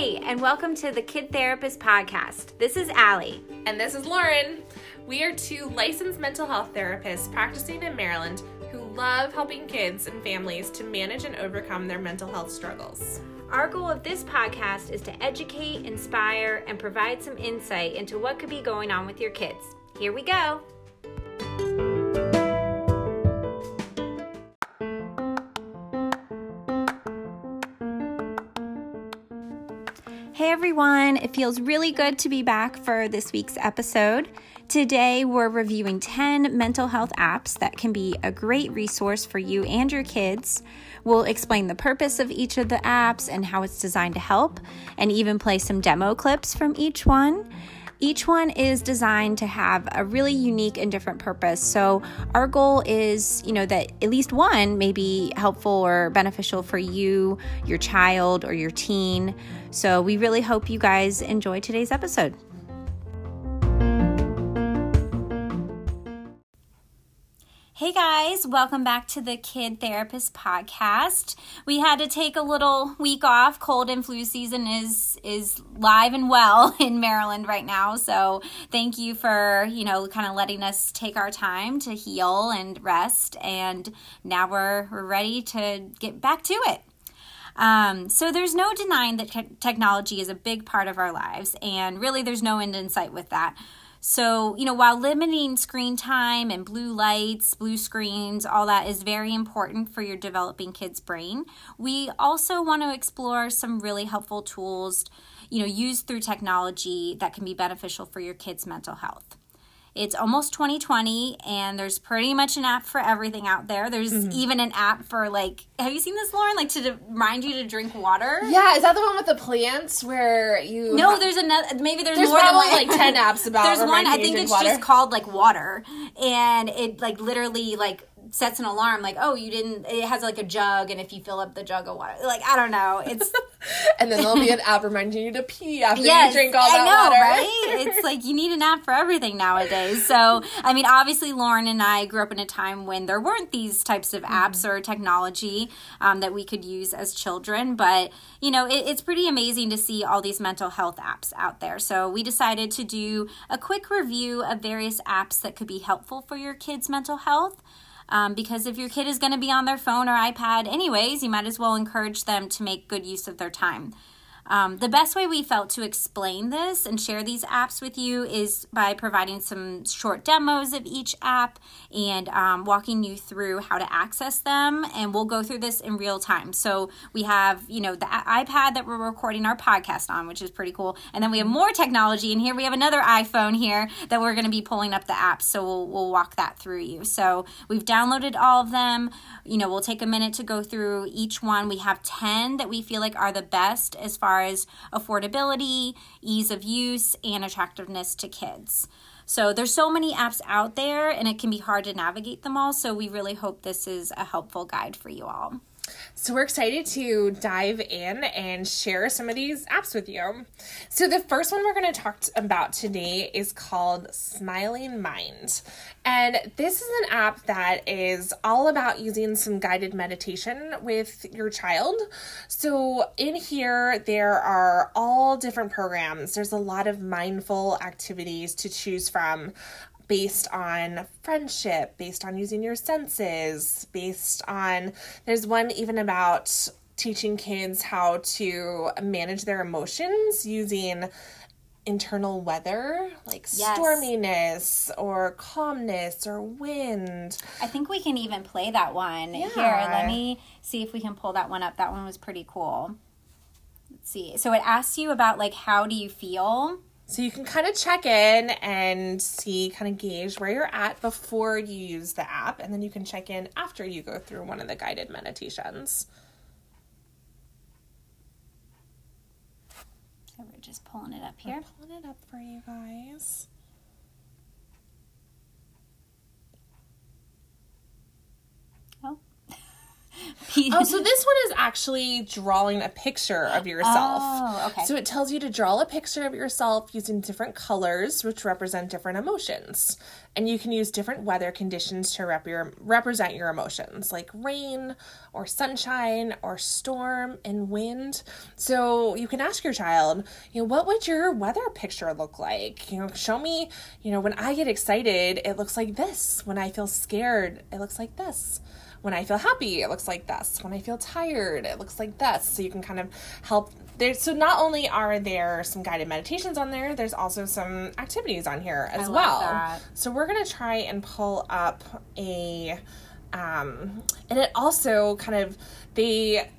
Hey, and welcome to the Kid Therapist Podcast. This is Allie. And this is Lauren. We are two licensed mental health therapists practicing in Maryland who love helping kids and families to manage and overcome their mental health struggles. Our goal of this podcast is to educate, inspire, and provide some insight into what could be going on with your kids. Here we go. It feels really good to be back for this week's episode. Today, we're reviewing 10 mental health apps that can be a great resource for you and your kids. We'll explain the purpose of each of the apps and how it's designed to help, and even play some demo clips from each one. Each one is designed to have a really unique and different purpose. So, our goal is, you know, that at least one may be helpful or beneficial for you, your child, or your teen. So, we really hope you guys enjoy today's episode. Hey guys, welcome back to the Kid Therapist podcast. We had to take a little week off. Cold and flu season is is live and well in Maryland right now. So, thank you for, you know, kind of letting us take our time to heal and rest and now we're we're ready to get back to it. Um, so there's no denying that te- technology is a big part of our lives, and really there's no end in sight with that. So, you know, while limiting screen time and blue lights, blue screens, all that is very important for your developing kid's brain, we also want to explore some really helpful tools, you know, used through technology that can be beneficial for your kid's mental health. It's almost 2020 and there's pretty much an app for everything out there. There's mm-hmm. even an app for like, have you seen this, Lauren? Like to remind you to drink water. Yeah, is that the one with the plants where you? No, there's another. Maybe there's, there's more than like ten apps about. There's one. I think it's water. just called like water, and it like literally like sets an alarm like oh you didn't it has like a jug and if you fill up the jug of water like i don't know it's and then there'll be an app reminding you to pee after yes, you drink all that I know, water. right? It's like you need an app for everything nowadays. So i mean obviously lauren and i grew up in a time when there weren't these types of apps mm-hmm. or technology um, that we could use as children but you know it, it's pretty amazing to see all these mental health apps out there. So we decided to do a quick review of various apps that could be helpful for your kids mental health um, because if your kid is going to be on their phone or iPad anyways, you might as well encourage them to make good use of their time. Um, the best way we felt to explain this and share these apps with you is by providing some short demos of each app and um, walking you through how to access them. And we'll go through this in real time. So we have, you know, the iPad that we're recording our podcast on, which is pretty cool. And then we have more technology. in here we have another iPhone here that we're going to be pulling up the apps. So we'll, we'll walk that through you. So we've downloaded all of them. You know, we'll take a minute to go through each one. We have 10 that we feel like are the best as far as affordability, ease of use, and attractiveness to kids. So there's so many apps out there and it can be hard to navigate them all. So we really hope this is a helpful guide for you all. So, we're excited to dive in and share some of these apps with you. So, the first one we're going to talk about today is called Smiling Mind. And this is an app that is all about using some guided meditation with your child. So, in here, there are all different programs. There's a lot of mindful activities to choose from based on friendship, based on using your senses, based on, there's one even about teaching kids how to manage their emotions using internal weather like yes. storminess or calmness or wind. I think we can even play that one. Yeah. Here, let me see if we can pull that one up. That one was pretty cool. Let's see. So it asks you about like how do you feel? So you can kind of check in and see, kind of gauge where you're at before you use the app, and then you can check in after you go through one of the guided meditations. So we're just pulling it up here. We're pulling it up for you guys. Oh, so this one is actually drawing a picture of yourself. Oh, okay. So it tells you to draw a picture of yourself using different colors, which represent different emotions. And you can use different weather conditions to rep your, represent your emotions, like rain or sunshine or storm and wind. So you can ask your child, you know, what would your weather picture look like? You know, show me, you know, when I get excited, it looks like this. When I feel scared, it looks like this. When I feel happy, it looks like this. When I feel tired, it looks like this. So you can kind of help there. So not only are there some guided meditations on there, there's also some activities on here as I well. that. So we're gonna try and pull up a, um, and it also kind of they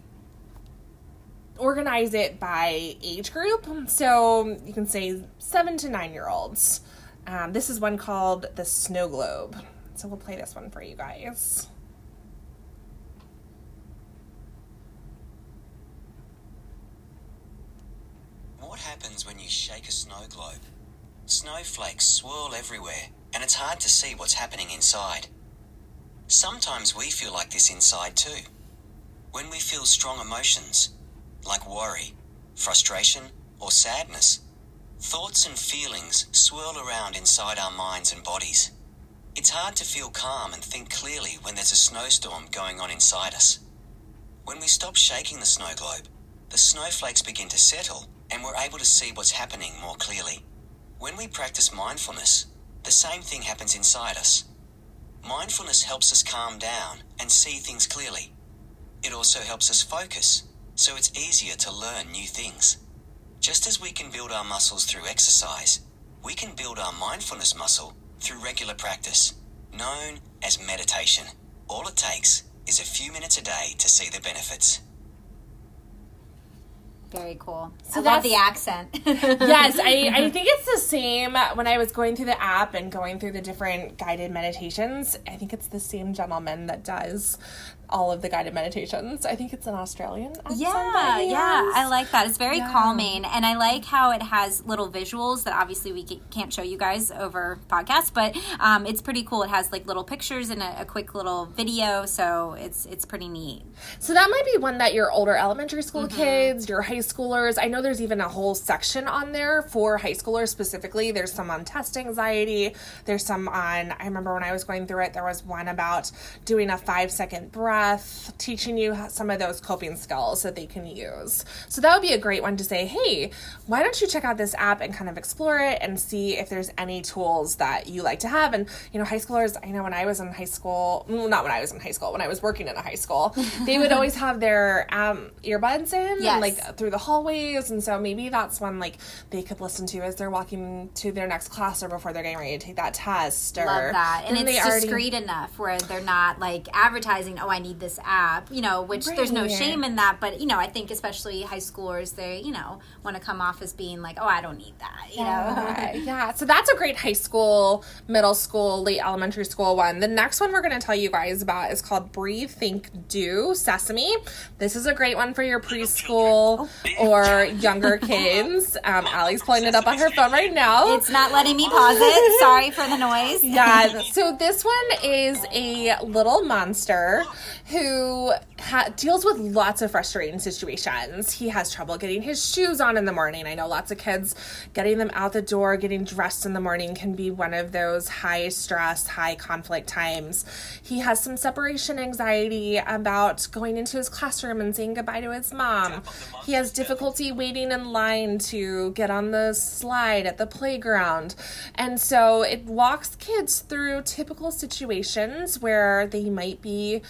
organize it by age group. So you can say seven to nine year olds. Um, this is one called the Snow Globe. So we'll play this one for you guys. What happens when you shake a snow globe? Snowflakes swirl everywhere, and it's hard to see what's happening inside. Sometimes we feel like this inside too. When we feel strong emotions, like worry, frustration, or sadness, thoughts and feelings swirl around inside our minds and bodies. It's hard to feel calm and think clearly when there's a snowstorm going on inside us. When we stop shaking the snow globe, the snowflakes begin to settle and we're able to see what's happening more clearly. When we practice mindfulness, the same thing happens inside us. Mindfulness helps us calm down and see things clearly. It also helps us focus, so it's easier to learn new things. Just as we can build our muscles through exercise, we can build our mindfulness muscle through regular practice, known as meditation. All it takes is a few minutes a day to see the benefits. Very cool. So I love the accent. yes, I, I think it's the same when I was going through the app and going through the different guided meditations. I think it's the same gentleman that does all of the guided meditations. I think it's an Australian. accent Yeah, yeah. I like that. It's very Yeah. calming, and I like how it has little visuals that obviously we can't show you guys over podcast, but um, it's pretty cool. It has like little pictures and a, a quick little video, so it's it's pretty neat. So that might be one that your older elementary school Mm-hmm. kids, your high schoolers. I know there's even a whole section on there for high schoolers specifically. There's some on test anxiety. There's some on. I remember when I was going through it, there was one about doing a five second breath, teaching you some of those coping skills that they can use. So that would be a great one to say, hey, why don't you check out this app and kind of explore it and see if there's any tools that you like to have. And you know, high schoolers. I know when I was in high school, not when I was in high school, when I was working in a high school, they would always have their um, earbuds in, Yes. and, like through the hallways, and so maybe that's one like they could listen to as they're walking to their next class or before they're getting ready to take that test. Or Love that, and it's they already- discreet enough where they're not like advertising. Oh, I need this app, you know. Which there's no shame in that, but you know, I think especially high schoolers, they you know want to come off as being like, oh, I don't need that, you know. Yeah, yeah. So that's a great high school, middle school, late elementary school one. The next one we're going to tell you guys about is called Breathe, Think, Do Sesame. This is a great one for your preschool or younger kids. Um, Allie's pulling it up on her phone right now. It's not letting me pause it. Sorry for the noise. Yeah, so this one is a little monster who ha- deals with lots of frustrating situations. He has trouble getting his shoes on in the morning. I know lots of kids getting them out the door, getting dressed in the morning can be one of those high stress, high conflict times. He has some separation anxiety about going into his classroom and saying goodbye to his mom. He has difficulty waiting in line to get on the slide at the playground. And so it walks kids through typical situations where they might be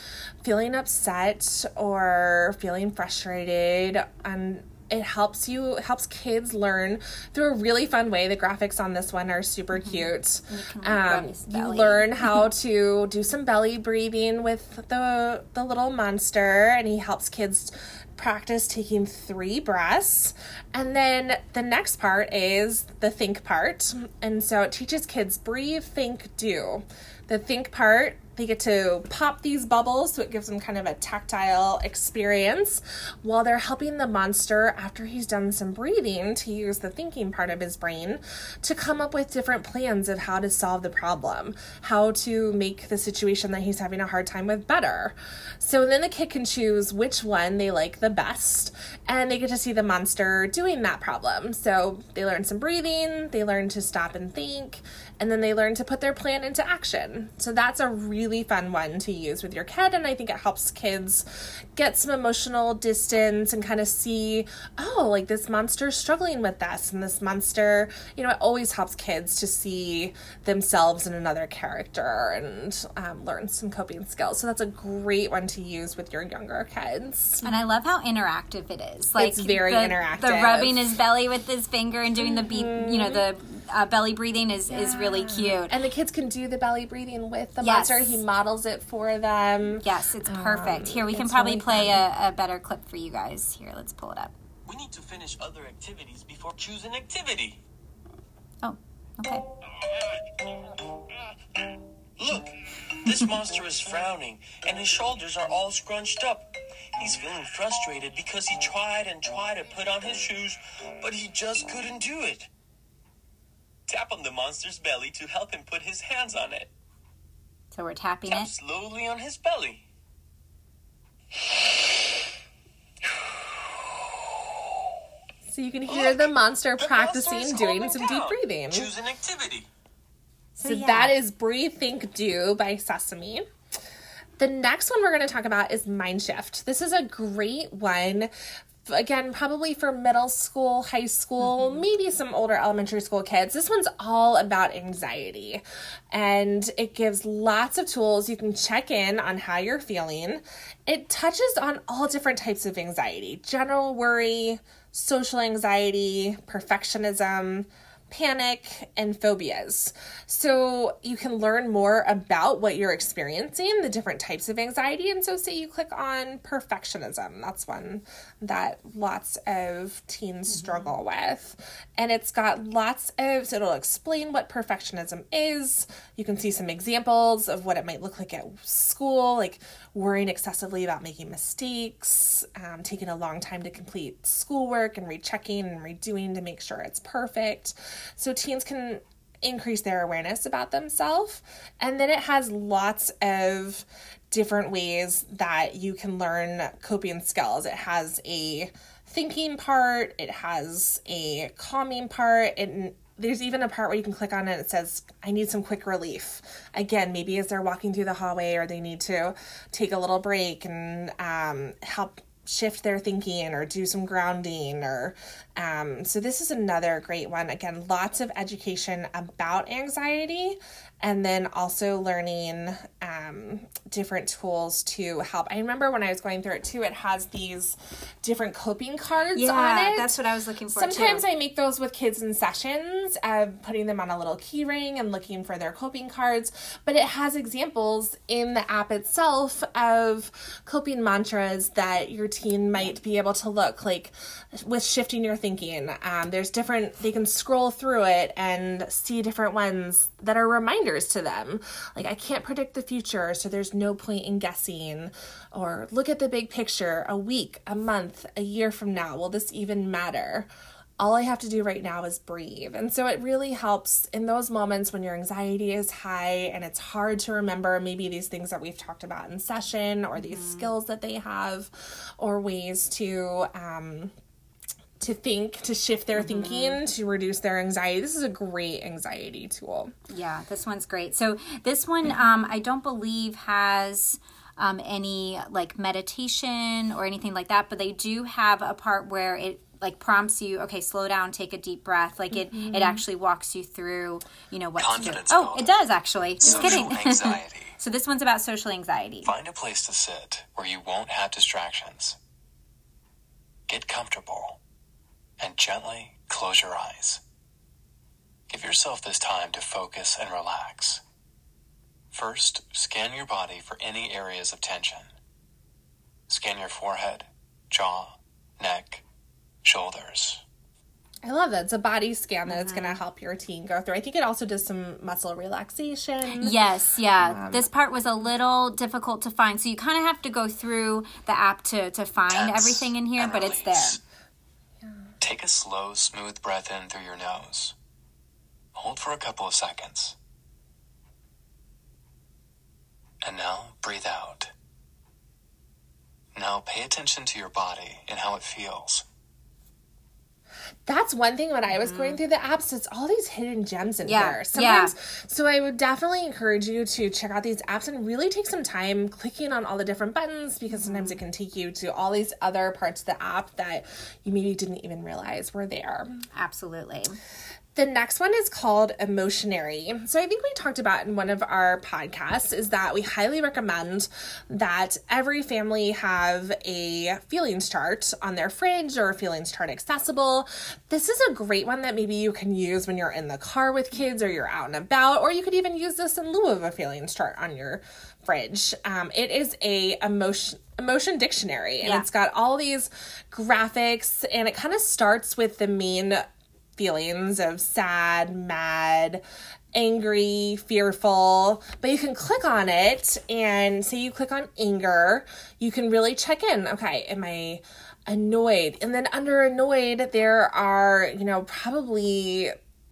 feeling upset or feeling frustrated and it helps you helps kids learn through a really fun way. The graphics on this one are super cute. Can um, you learn how to do some belly breathing with the the little monster and he helps kids practice taking three breaths. And then the next part is the think part. And so it teaches kids breathe think do. The think part they get to pop these bubbles, so it gives them kind of a tactile experience while they're helping the monster after he's done some breathing to use the thinking part of his brain to come up with different plans of how to solve the problem, how to make the situation that he's having a hard time with better. So then the kid can choose which one they like the best, and they get to see the monster doing that problem. So they learn some breathing, they learn to stop and think, and then they learn to put their plan into action. So that's a really fun one to use with your kid, and I think it helps kids get some emotional distance and kind of see, oh, like this monster's struggling with this, and this monster, you know, it always helps kids to see themselves in another character and um, learn some coping skills. So that's a great one to use with your younger kids. And I love how interactive it is. Like It's very the, interactive. The rubbing his belly with his finger and doing the beat, you know, the uh, belly breathing is is really cute. And the kids can do the belly breathing with the Yes. monster. He models it for them. Yes, it's perfect. Here we can Um, probably really play a, a better clip for you guys. Here, let's pull it up. We need to finish other activities before choosing activity. Oh, okay. Look, this monster is frowning and his shoulders are all scrunched up. He's feeling frustrated because he tried and tried to put on his shoes, but he just couldn't do it. Tap on the monster's belly to help him put his hands on it. So we're tapping Tap it. slowly on his belly. So you can hear the monster The practicing monster doing calming some deep breathing. Choose an activity. So yeah. that is Breathe, Think, Do by Sesame. The next one we're going to talk about is Mind Shift. This is a great one. Again, probably for middle school, high school, mm-hmm. maybe some older elementary school kids. This one's all about anxiety and it gives lots of tools. You can check in on how you're feeling. It touches on all different types of anxiety general worry, social anxiety, perfectionism, panic, and phobias. So you can learn more about what you're experiencing, the different types of anxiety. And so, say you click on perfectionism, that's one that lots of teens struggle with. And it's got lots of, so it'll explain what perfectionism is. You can see some examples of what it might look like at school, like worrying excessively about making mistakes, um, taking a long time to complete schoolwork and rechecking and redoing to make sure it's perfect. So teens can increase their awareness about themselves. And then it has lots of different ways that you can learn coping skills. It has a thinking part, it has a calming part, and there's even a part where you can click on it. It says, I need some quick relief. Again, maybe as they're walking through the hallway or they need to take a little break and um, help shift their thinking or do some grounding or um, so this is another great one. Again lots of education about anxiety and then also learning um, different tools to help i remember when i was going through it too it has these different coping cards on Yeah, it that's what I was looking for. Sometimes too. I make those with kids in sessions, uh, putting them on a little key ring and looking for their coping cards. But it has examples in the app itself of coping mantras that your teen might be able to look like with shifting your thinking. Um, there's different, they can scroll through it and see different ones that are reminders to them. Like, I can't predict the future, so there's no point in guessing. Or look at the big picture a week, a month, a year from now. Will this even matter? All I have to do right now is breathe. And so it really helps in those moments when your anxiety is high and it's hard to remember maybe these things that we've talked about in session or these skills that they have or ways to um, to think, to shift their thinking, to reduce their anxiety. This is a great anxiety tool. Yeah, this one's great. So this one, um, I don't believe has um, any like meditation or anything like that, but they do have a part where it like prompts you, okay, slow down, take a deep breath. Like it, it actually walks you through, you know, what to do. Oh, building. it does actually. Just Social kidding. anxiety. so this one's about social anxiety. Find a place to sit where you won't have distractions. Get comfortable and gently close your eyes. Give yourself this time to focus and relax. First, scan your body for any areas of tension. Scan your forehead, jaw, neck, shoulders. I love that. It's a body scan that it's going to mm-hmm. help your teen go through. I think it also does some muscle relaxation. Yes, yeah. Um, this part was a little difficult to find. So you kind of have to go through the app to, to find Tense everything in here, and but it's there. Take a slow, smooth breath in through your nose. Hold for a couple of seconds. And now breathe out. Now pay attention to your body and how it feels. That's one thing when I was going through the apps, it's all these hidden gems in Mm-hmm. Yeah, here. Sometimes, so I would definitely encourage you to check out these apps and really take some time clicking on all the different buttons because sometimes it can take you to all these other parts of the app that you maybe didn't even realize were there. Absolutely. The next one is called Emotionary. So I think we talked about in one of our podcasts is that we highly recommend that every family have a feelings chart on their fridge or a feelings chart accessible. This is a great one that maybe you can use when you're in the car with kids or you're out and about, or you could even use this in lieu of a feelings chart on your fridge. Um, it is a emotion emotion dictionary and Yeah. it's got all these graphics and it kind of starts with the main feelings of sad, mad, angry, fearful. But you can click on it and say you click on anger, you can really check in. Okay, am I annoyed? And then under annoyed, there are, you know, probably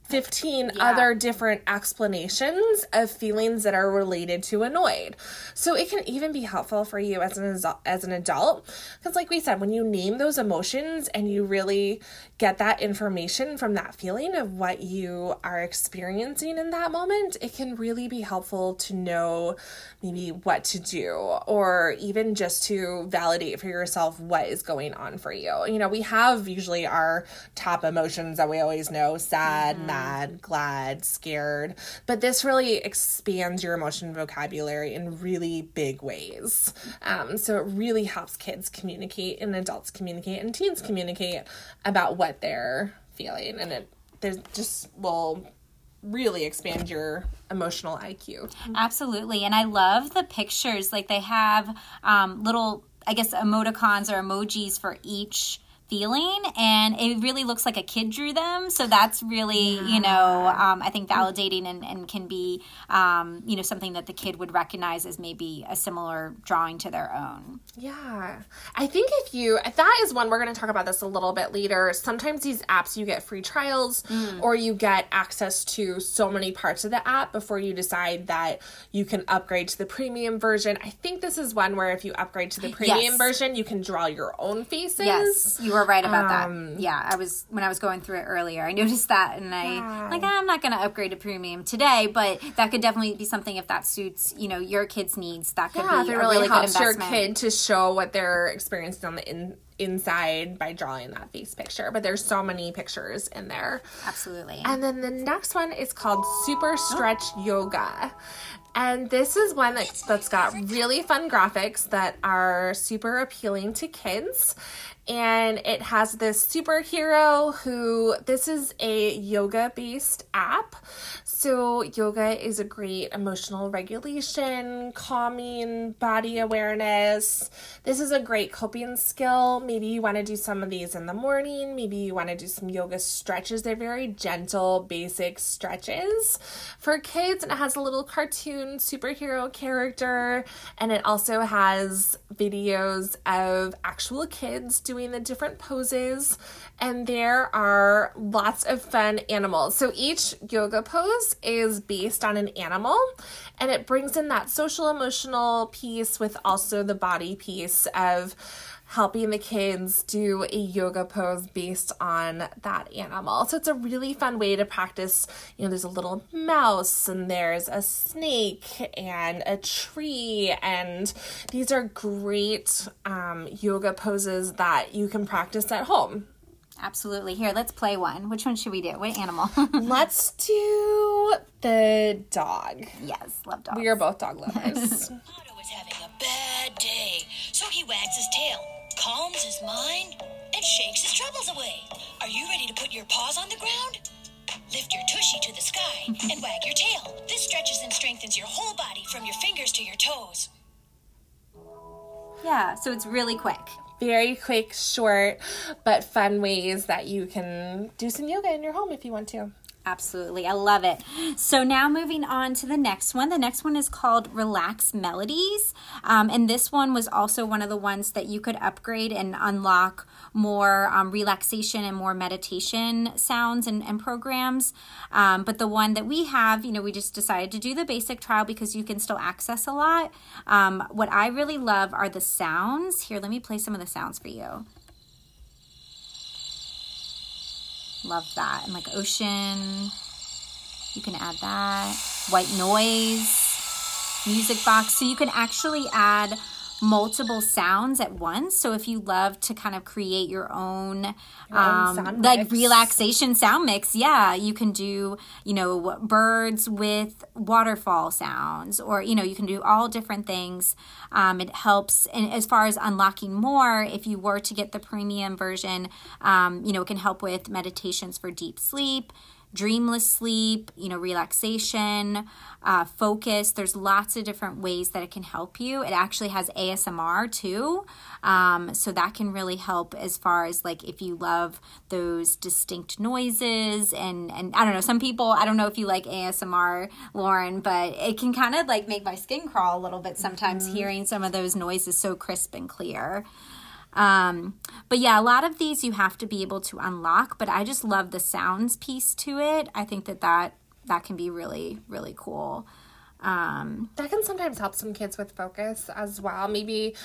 15 other different explanations of feelings that are related to annoyed. So it can even be helpful for you as an adult, as an adult because like we said when you name those emotions and you really get that information from that feeling of what you are experiencing in that moment, it can really be helpful to know maybe what to do or even just to validate for yourself what is going on for you. You know, we have usually our top emotions that we always know sad, mm-hmm. Mad, glad, scared, but this really expands your emotion vocabulary in really big ways. Um, so it really helps kids communicate and adults communicate and teens communicate about what they're feeling. And it there's just will really expand your emotional IQ. Absolutely. And I love the pictures. Like they have um, little, I guess, emoticons or emojis for each feeling and it really looks like a kid drew them so that's really you know um, i think validating and, and can be um, you know something that the kid would recognize as maybe a similar drawing to their own Yeah. I think if you, that is one, we're going to talk about this a little bit later. Sometimes these apps, you get free trials or you get access to so many parts of the app before you decide that you can upgrade to the premium version. I think this is one where if you upgrade to the premium Yes. version, you can draw your own faces. yes you were right about Um, that yeah i was when i was going through it earlier i noticed that and i Yeah. like i'm not going to upgrade to premium today but that could definitely be something if that suits you know your kids needs that could Yeah, be a really, really good helps your kid to show what they're experiencing on the in, inside by drawing that face picture. But there's so many pictures in there. absolutely And then the next one is called Super Stretch Yoga. And this is one that, that's got really fun graphics that are super appealing to kids. And it has this superhero who, this is a yoga based app. So, yoga is a great emotional regulation, calming, body awareness. This is a great coping skill. Maybe you want to do some of these in the morning. Maybe you want to do some yoga stretches. They're very gentle, basic stretches for kids. And it has a little cartoon superhero character. And it also has videos of actual kids doing the different poses. And there are lots of fun animals. So each yoga pose is based on an animal and it brings in that social emotional piece with also the body piece of helping the kids do a yoga pose based on that animal. So it's a really fun way to practice. You know, there's a little mouse and there's a snake and a tree, and these are great um, yoga poses that you can practice at home. Absolutely. Here, let's play one. Which one should we do? What animal? Let's do the dog. yes, love dogs. We are both dog lovers. Otto is having a bad day, so he wags his tail, calms his mind, and shakes his troubles away. Are you ready to put your paws on the ground? Lift your tushy to the sky and wag your tail. This stretches and strengthens your whole body from your fingers to your toes. yeah, so it's really quick. very quick, short, but fun ways that you can do some yoga in your home if you want to. Absolutely. I love it. So now moving on to the next one. The next one is called Relax Melodies. Um, and this one was also one of the ones that you could upgrade and unlock more um, relaxation and more meditation sounds and, and programs. Um, but the one that we have, you know, we just decided to do the basic trial because you can still access a lot. Um, what I really love are the sounds. Here, let me play some of the sounds for you. Love that. And like ocean, you can add that. White noise, music box. So you can actually add multiple sounds at once. So if you love to kind of create your own, Your own um, sound like mix. relaxation sound mix, yeah, you can do, you know, birds with waterfall sounds, or, you know, you can do all different things. Um, it helps, and as far as unlocking more, if you were to get the premium version, um, you know, it can help with meditations for deep sleep dreamless sleep, you know, relaxation, uh, focus. There's lots of different ways that it can help you. It actually has ASMR too. Um, so that can really help as far as like if you love those distinct noises and, and I don't know, some people, I don't know if you like ASMR, Lauren, but it can kind of like make my skin crawl a little bit sometimes hearing some of those noises so crisp and clear. Um, but yeah, a lot of these you have to be able to unlock, but I just love the sounds piece to it. I think that that, that can be really, really cool. Um, That can sometimes help some kids with focus as well. Maybe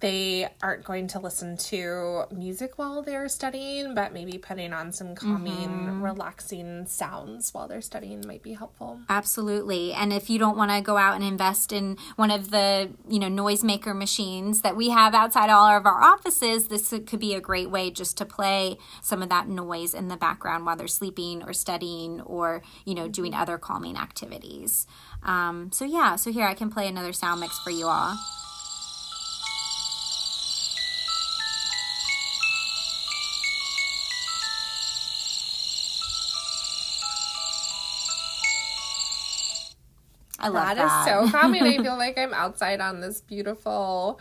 they aren't going to listen to music while they're studying, but maybe putting on some calming, relaxing sounds while they're studying might be helpful. Absolutely. And if you don't want to go out and invest in one of the, you know, noisemaker machines that we have outside all of our offices, this could be a great way just to play some of that noise in the background while they're sleeping or studying or, you know, doing other calming activities. Um, so yeah, so here I can play another sound mix for you all. I love That is so calming. I feel like I'm outside on this beautiful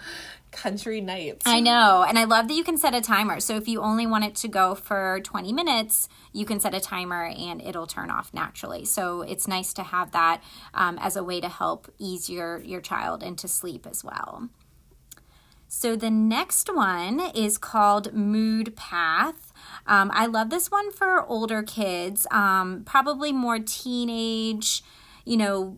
country night. I know. And I love that you can set a timer. So if you only want it to go for 20 minutes, you can set a timer and it'll turn off naturally. So it's nice to have that um, as a way to help ease your, your child into sleep as well. So the next one is called Mood Path. Um, I love this one for older kids, um, probably more teenage, you know,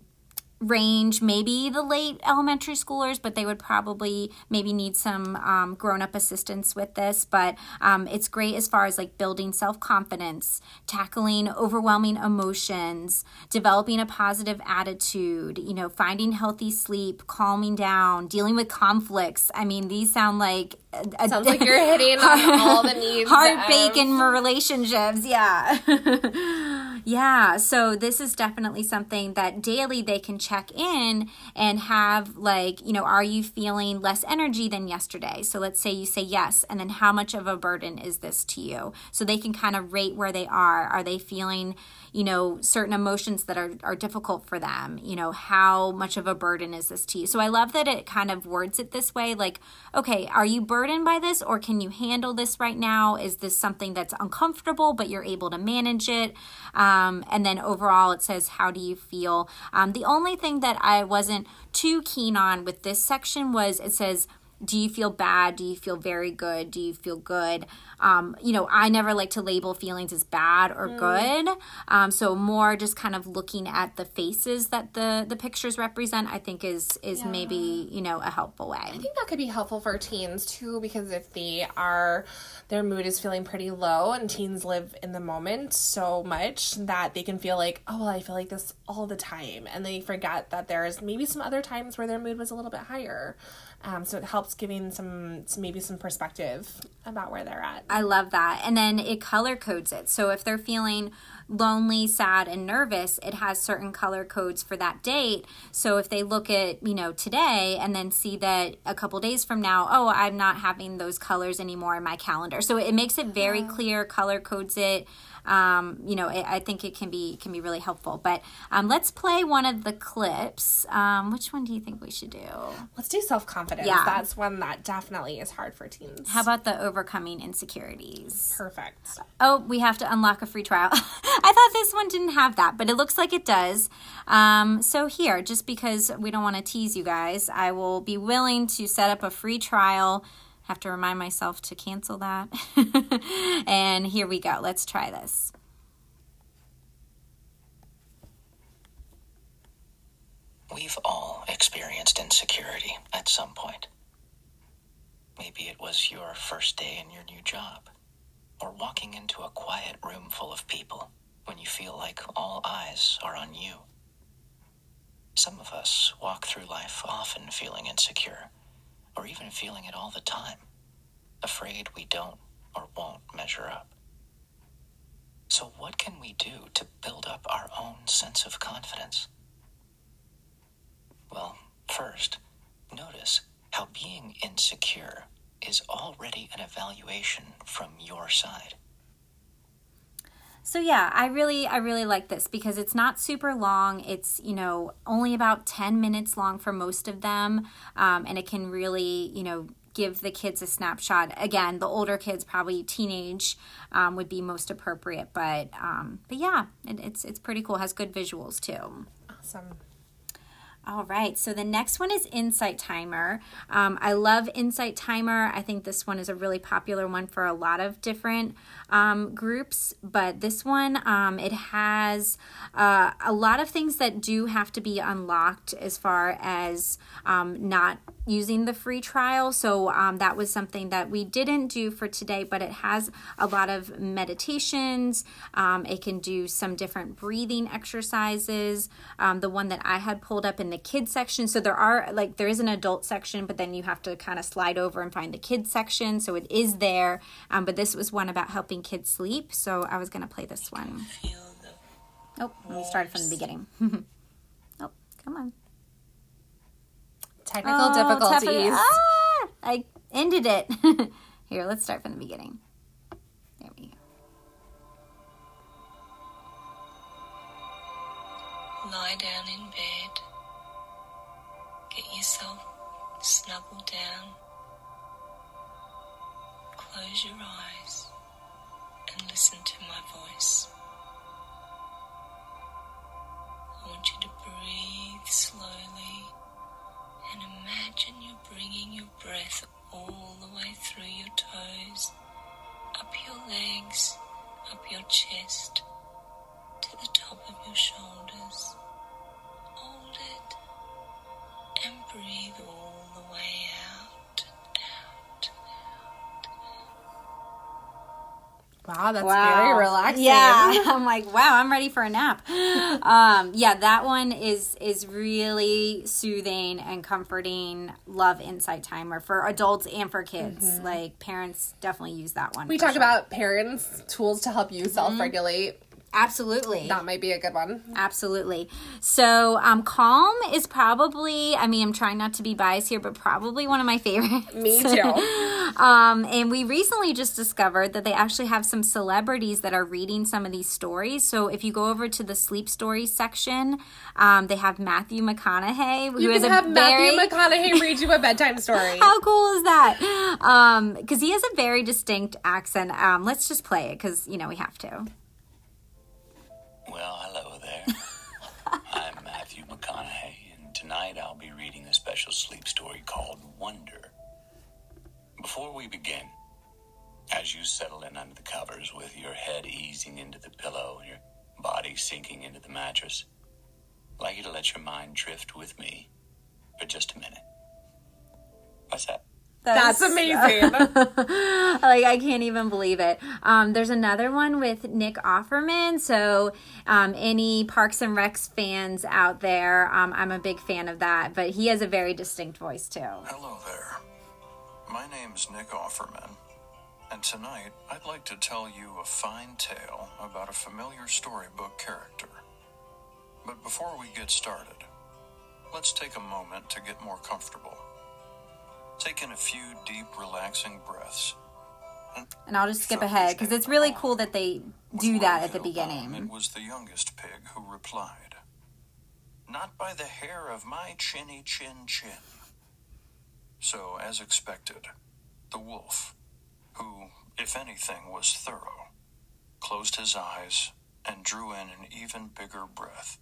range, maybe the late elementary schoolers, but they would probably maybe need some um, grown up assistance with this. But um, it's great as far as like building self confidence, tackling overwhelming emotions, developing a positive attitude, you know, finding healthy sleep, calming down, dealing with conflicts. I mean, these sound like. a- Sounds like you're hitting on all the needs. heartbreak of- in relationships yeah yeah so this is definitely something that daily they can check in and have like you know are you feeling less energy than yesterday? So let's say you say yes and then how much of a burden is this to you? So they can kind of rate where they are. Are they feeling you know certain emotions that are, are difficult for them? You know how much of a burden is this to you? So i love that it kind of words it this way like okay are you burdened by this or can you handle this right now? Is this something that's uncomfortable but you're able to manage it? Um, and then overall it says how do you feel? Um, the only thing that i wasn't too keen on with this section was it says do you feel bad? Do you feel very good? Do you feel good? Um, you know, I never like to label feelings as bad or good. Um, so more just kind of looking at the faces that the the pictures represent, I think is is maybe you know a helpful way. I think that could be helpful for teens too, because if they are, their mood is feeling pretty low, and teens live in the moment so much that they can feel like, oh, well, I feel like this all the time, and they forget that there's maybe some other times where their mood was a little bit higher. Um, so it helps giving some, some maybe some perspective about where they're at. I love that. And then it color codes it. So if they're feeling lonely, sad, and nervous, it has certain color codes for that date. So if they look at, you know, today and then see that a couple days from now, oh, I'm not having those colors anymore in my calendar. So it makes it very clear, color codes it. Um, you know, it, I think it can be can be really helpful. But um, let's play one of the clips. Um, which one do you think we should do? Let's do self confidence. Yeah. That's one that definitely is hard for teens. How about the overcoming insecurities? Perfect. Oh, we have to unlock a free trial. I thought this one didn't have that, but it looks like it does. Um, so, here, just because we don't want to tease you guys, I will be willing to set up a free trial. Have to remind myself to cancel that. and here we go. Let's try this. We've all experienced insecurity at some point. Maybe it was your first day in your new job, or walking into a quiet room full of people when you feel like all eyes are on you. Some of us walk through life often feeling insecure, or even feeling it all the time, afraid we don't or won't measure up. So, what can we do to build up our own sense of confidence? Well, first, notice how being insecure is already an evaluation from your side. So yeah, I really I really like this because it's not super long. It's you know only about ten minutes long for most of them, um, and it can really you know give the kids a snapshot. Again, the older kids probably teenage um, would be most appropriate, but um, but yeah, it, it's it's pretty cool. It has good visuals too. Awesome. All right, so the next one is Insight Timer. Um, I love Insight Timer. I think this one is a really popular one for a lot of different um, groups, but this one um, it has uh, a lot of things that do have to be unlocked as far as um, not using the free trial. So um, that was something that we didn't do for today, but it has a lot of meditations. Um, it can do some different breathing exercises. Um, the one that I had pulled up in the kids section. So there are like there is an adult section, but then you have to kind of slide over and find the kids section. So it is there. Um, but this was one about helping kids sleep. So I was gonna play this one. Feel the Oh, we started from the beginning. oh, come on. Technical Oh, difficulties. Ah, I ended it. Here, let's start from the beginning. There we go. Lie down in bed. Get yourself snuggled down. Close your eyes and listen to my voice. I want you to breathe slowly and imagine you're bringing your breath all the way through your toes, up your legs, up your chest, to the top of your shoulders. Hold it and breathe all Wow, that's very relaxing. Yeah, I'm like, wow, I'm ready for a nap. um, yeah, that one is is really soothing and comforting. Love Insight Timer for adults and for kids. Like parents definitely use that one. Mm-hmm. We talked sure. about parents' tools to help you self regulate. Absolutely. That might be a good one. Absolutely. So, um, Calm is probably, I mean, I'm trying not to be biased here, but probably one of my favorites. Me too. um, and we recently just discovered that they actually have some celebrities that are reading some of these stories. So, if you go over to the sleep stories section, um, they have Matthew McConaughey, who You can have very. Matthew McConaughey read you a bedtime story. how cool is that? Um, because he has a very distinct accent. Um, let's just play it because you know we have to. Well, hello there. I'm Matthew McConaughey, and tonight I'll be reading a special sleep story called Wonder. Before we begin, as you settle in under the covers with your head easing into the pillow and your body sinking into the mattress, I'd like you to let your mind drift with me for just a minute. What's that? That's amazing. like I can't even believe it. Um, there's another one with Nick Offerman. So um, any Parks and Recs fans out there, um, I'm a big fan of that. But he has a very distinct voice too. Hello there. My name's Nick Offerman, And tonight, I'd like to tell you a fine tale about a familiar storybook character. But before we get started, let's take a moment to get more comfortable. Take in a few deep, relaxing breaths. And I'll just skip ahead because it's really cool that they do that at the beginning. It was the youngest pig who replied, Not by the hair of my chinny chin chin. So, as expected, the wolf, who, if anything, was thorough, closed his eyes and drew in an even bigger breath.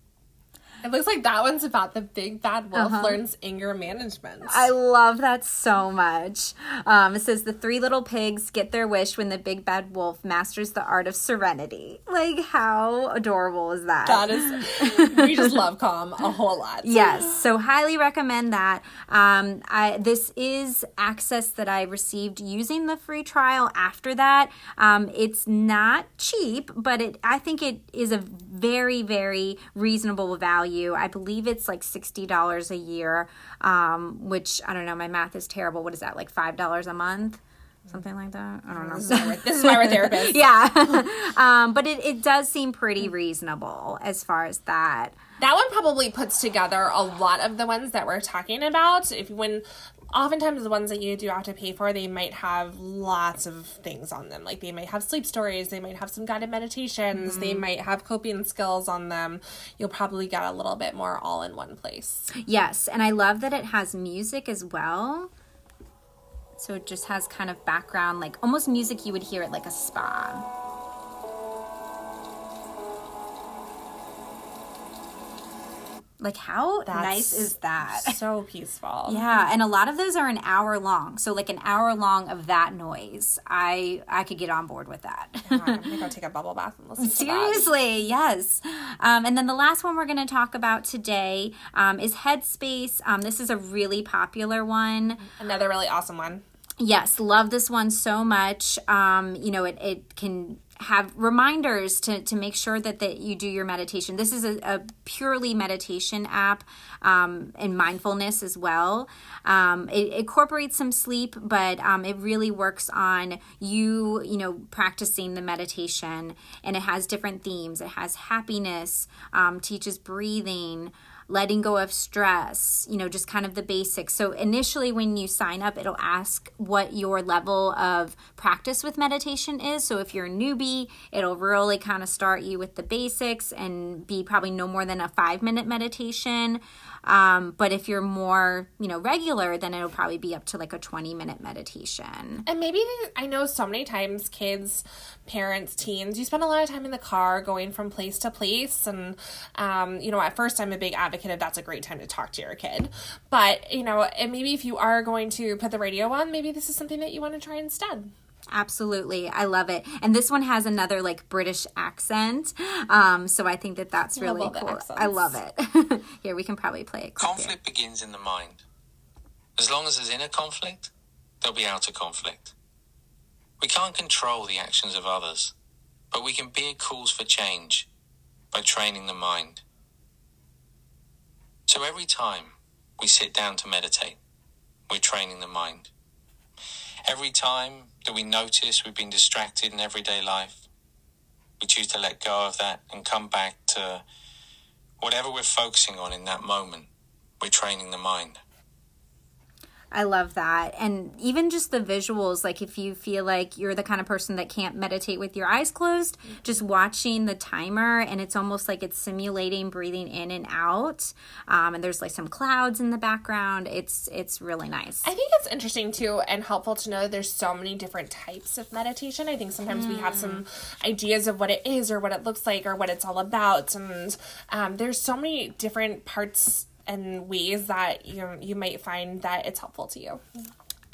It looks like that one's about the big bad wolf learns anger management. Uh-huh. I love that so much. Um, it says the three little pigs get their wish when the big bad wolf masters the art of serenity. Like, how adorable is that? that is, we just love calm a whole lot. Yes, so highly recommend that. Um, I this is access that I received using the free trial. After that, um, it's not cheap, but it I think it is a very very reasonable value. I believe it's like sixty dollars a year, um, which I don't know. My math is terrible. What is that? Like five dollars a month? Something like that. I don't know. This is why we're, this is why we're therapists. yeah, um, but it, it does seem pretty reasonable as far as that. That one probably puts together a lot of the ones that we're talking about. If you when oftentimes the ones that you do have to pay for, they might have lots of things on them. Like they might have sleep stories, they might have some guided meditations, they mm. might have coping skills on them. You'll probably get a little bit more all in one place. Yes, and I love that it has music as well. So it just has kind of background, like almost music you would hear at like a spa. Like how nice is that? So peaceful. Yeah, and a lot of those are an hour long. So like an hour long of that noise. I I could get on board with that. I'm gonna go take a bubble bath and listen. Seriously, yes. Um, and then the last one we're going to talk about today um, is Headspace. Um, this is a really popular one. Another really awesome one. Yes, love this one so much. Um, you know, it, it can have reminders to, to make sure that, that you do your meditation. This is a, a purely meditation app um, and mindfulness as well. Um, it, incorporates some sleep, but um, it really works on you, you know, practicing the meditation. And it has different themes. It has happiness, um, teaches breathing letting go of stress, you know, just kind of the basics. So initially when you sign up, it'll ask what your level of practice with meditation is. So if you're a newbie, it'll really kind of start you with the basics and be probably no more than a 5-minute meditation. Um, but if you're more, you know, regular, then it'll probably be up to like a 20 minute meditation. And maybe I know so many times kids, parents, teens, you spend a lot of time in the car going from place to place. And, um, you know, at first I'm a big advocate of that's a great time to talk to your kid. But, you know, and maybe if you are going to put the radio on, maybe this is something that you want to try instead. Absolutely. I love it. And this one has another like British accent. Um, so I think that that's really all cool. I love it. Here, we can probably play it. quick here. Conflict begins in the mind. As long as there's inner conflict, there'll be outer conflict. We can't control the actions of others, but we can be a cause for change by training the mind. So every time we sit down to meditate, we're training the mind. Every time that we notice we've been distracted in everyday life, we choose to let go of that and come back to whatever we're focusing on in that moment. We're training the mind. I love that. And even just the visuals, like if you feel like you're the kind of person that can't meditate with your eyes closed, just watching the timer and it's almost like it's simulating breathing in and out. Um, and there's like some clouds in the background. It's it's really nice. I think it's interesting too and helpful to know that there's so many different types of meditation. I think sometimes we have some ideas of what it is or what it looks like or what it's all about, and um, there's so many different parts and ways that you you might find that it's helpful to you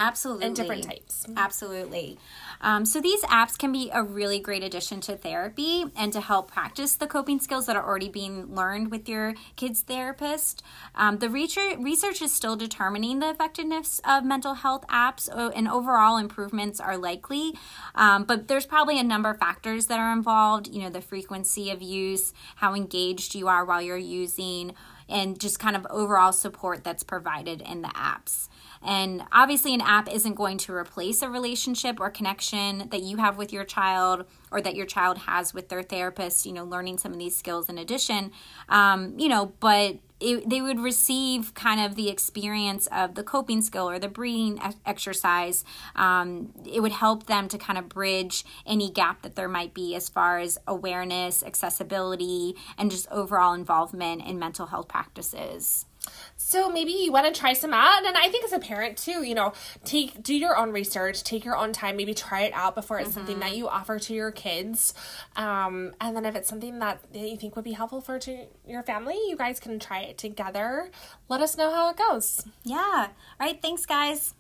Absolutely. and different types. Absolutely. Um, so these apps can be a really great addition to therapy and to help practice the coping skills that are already being learned with your kid's therapist. Um, the research, research is still determining the effectiveness of mental health apps, and overall improvements are likely. Um, but there's probably a number of factors that are involved. You know, the frequency of use, how engaged you are while you're using and just kind of overall support that's provided in the apps. And obviously, an app isn't going to replace a relationship or connection that you have with your child or that your child has with their therapist, you know, learning some of these skills in addition. Um, you know, but it, they would receive kind of the experience of the coping skill or the breathing exercise. Um, it would help them to kind of bridge any gap that there might be as far as awareness, accessibility, and just overall involvement in mental health practices. So maybe you want to try some out, and I think as a parent too, you know, take do your own research, take your own time, maybe try it out before it's mm-hmm. something that mm-hmm. you offer to your kids, um, and then if it's something that you think would be helpful for to your family, you guys can try it together. Let us know how it goes. Yeah. All right. Thanks, guys.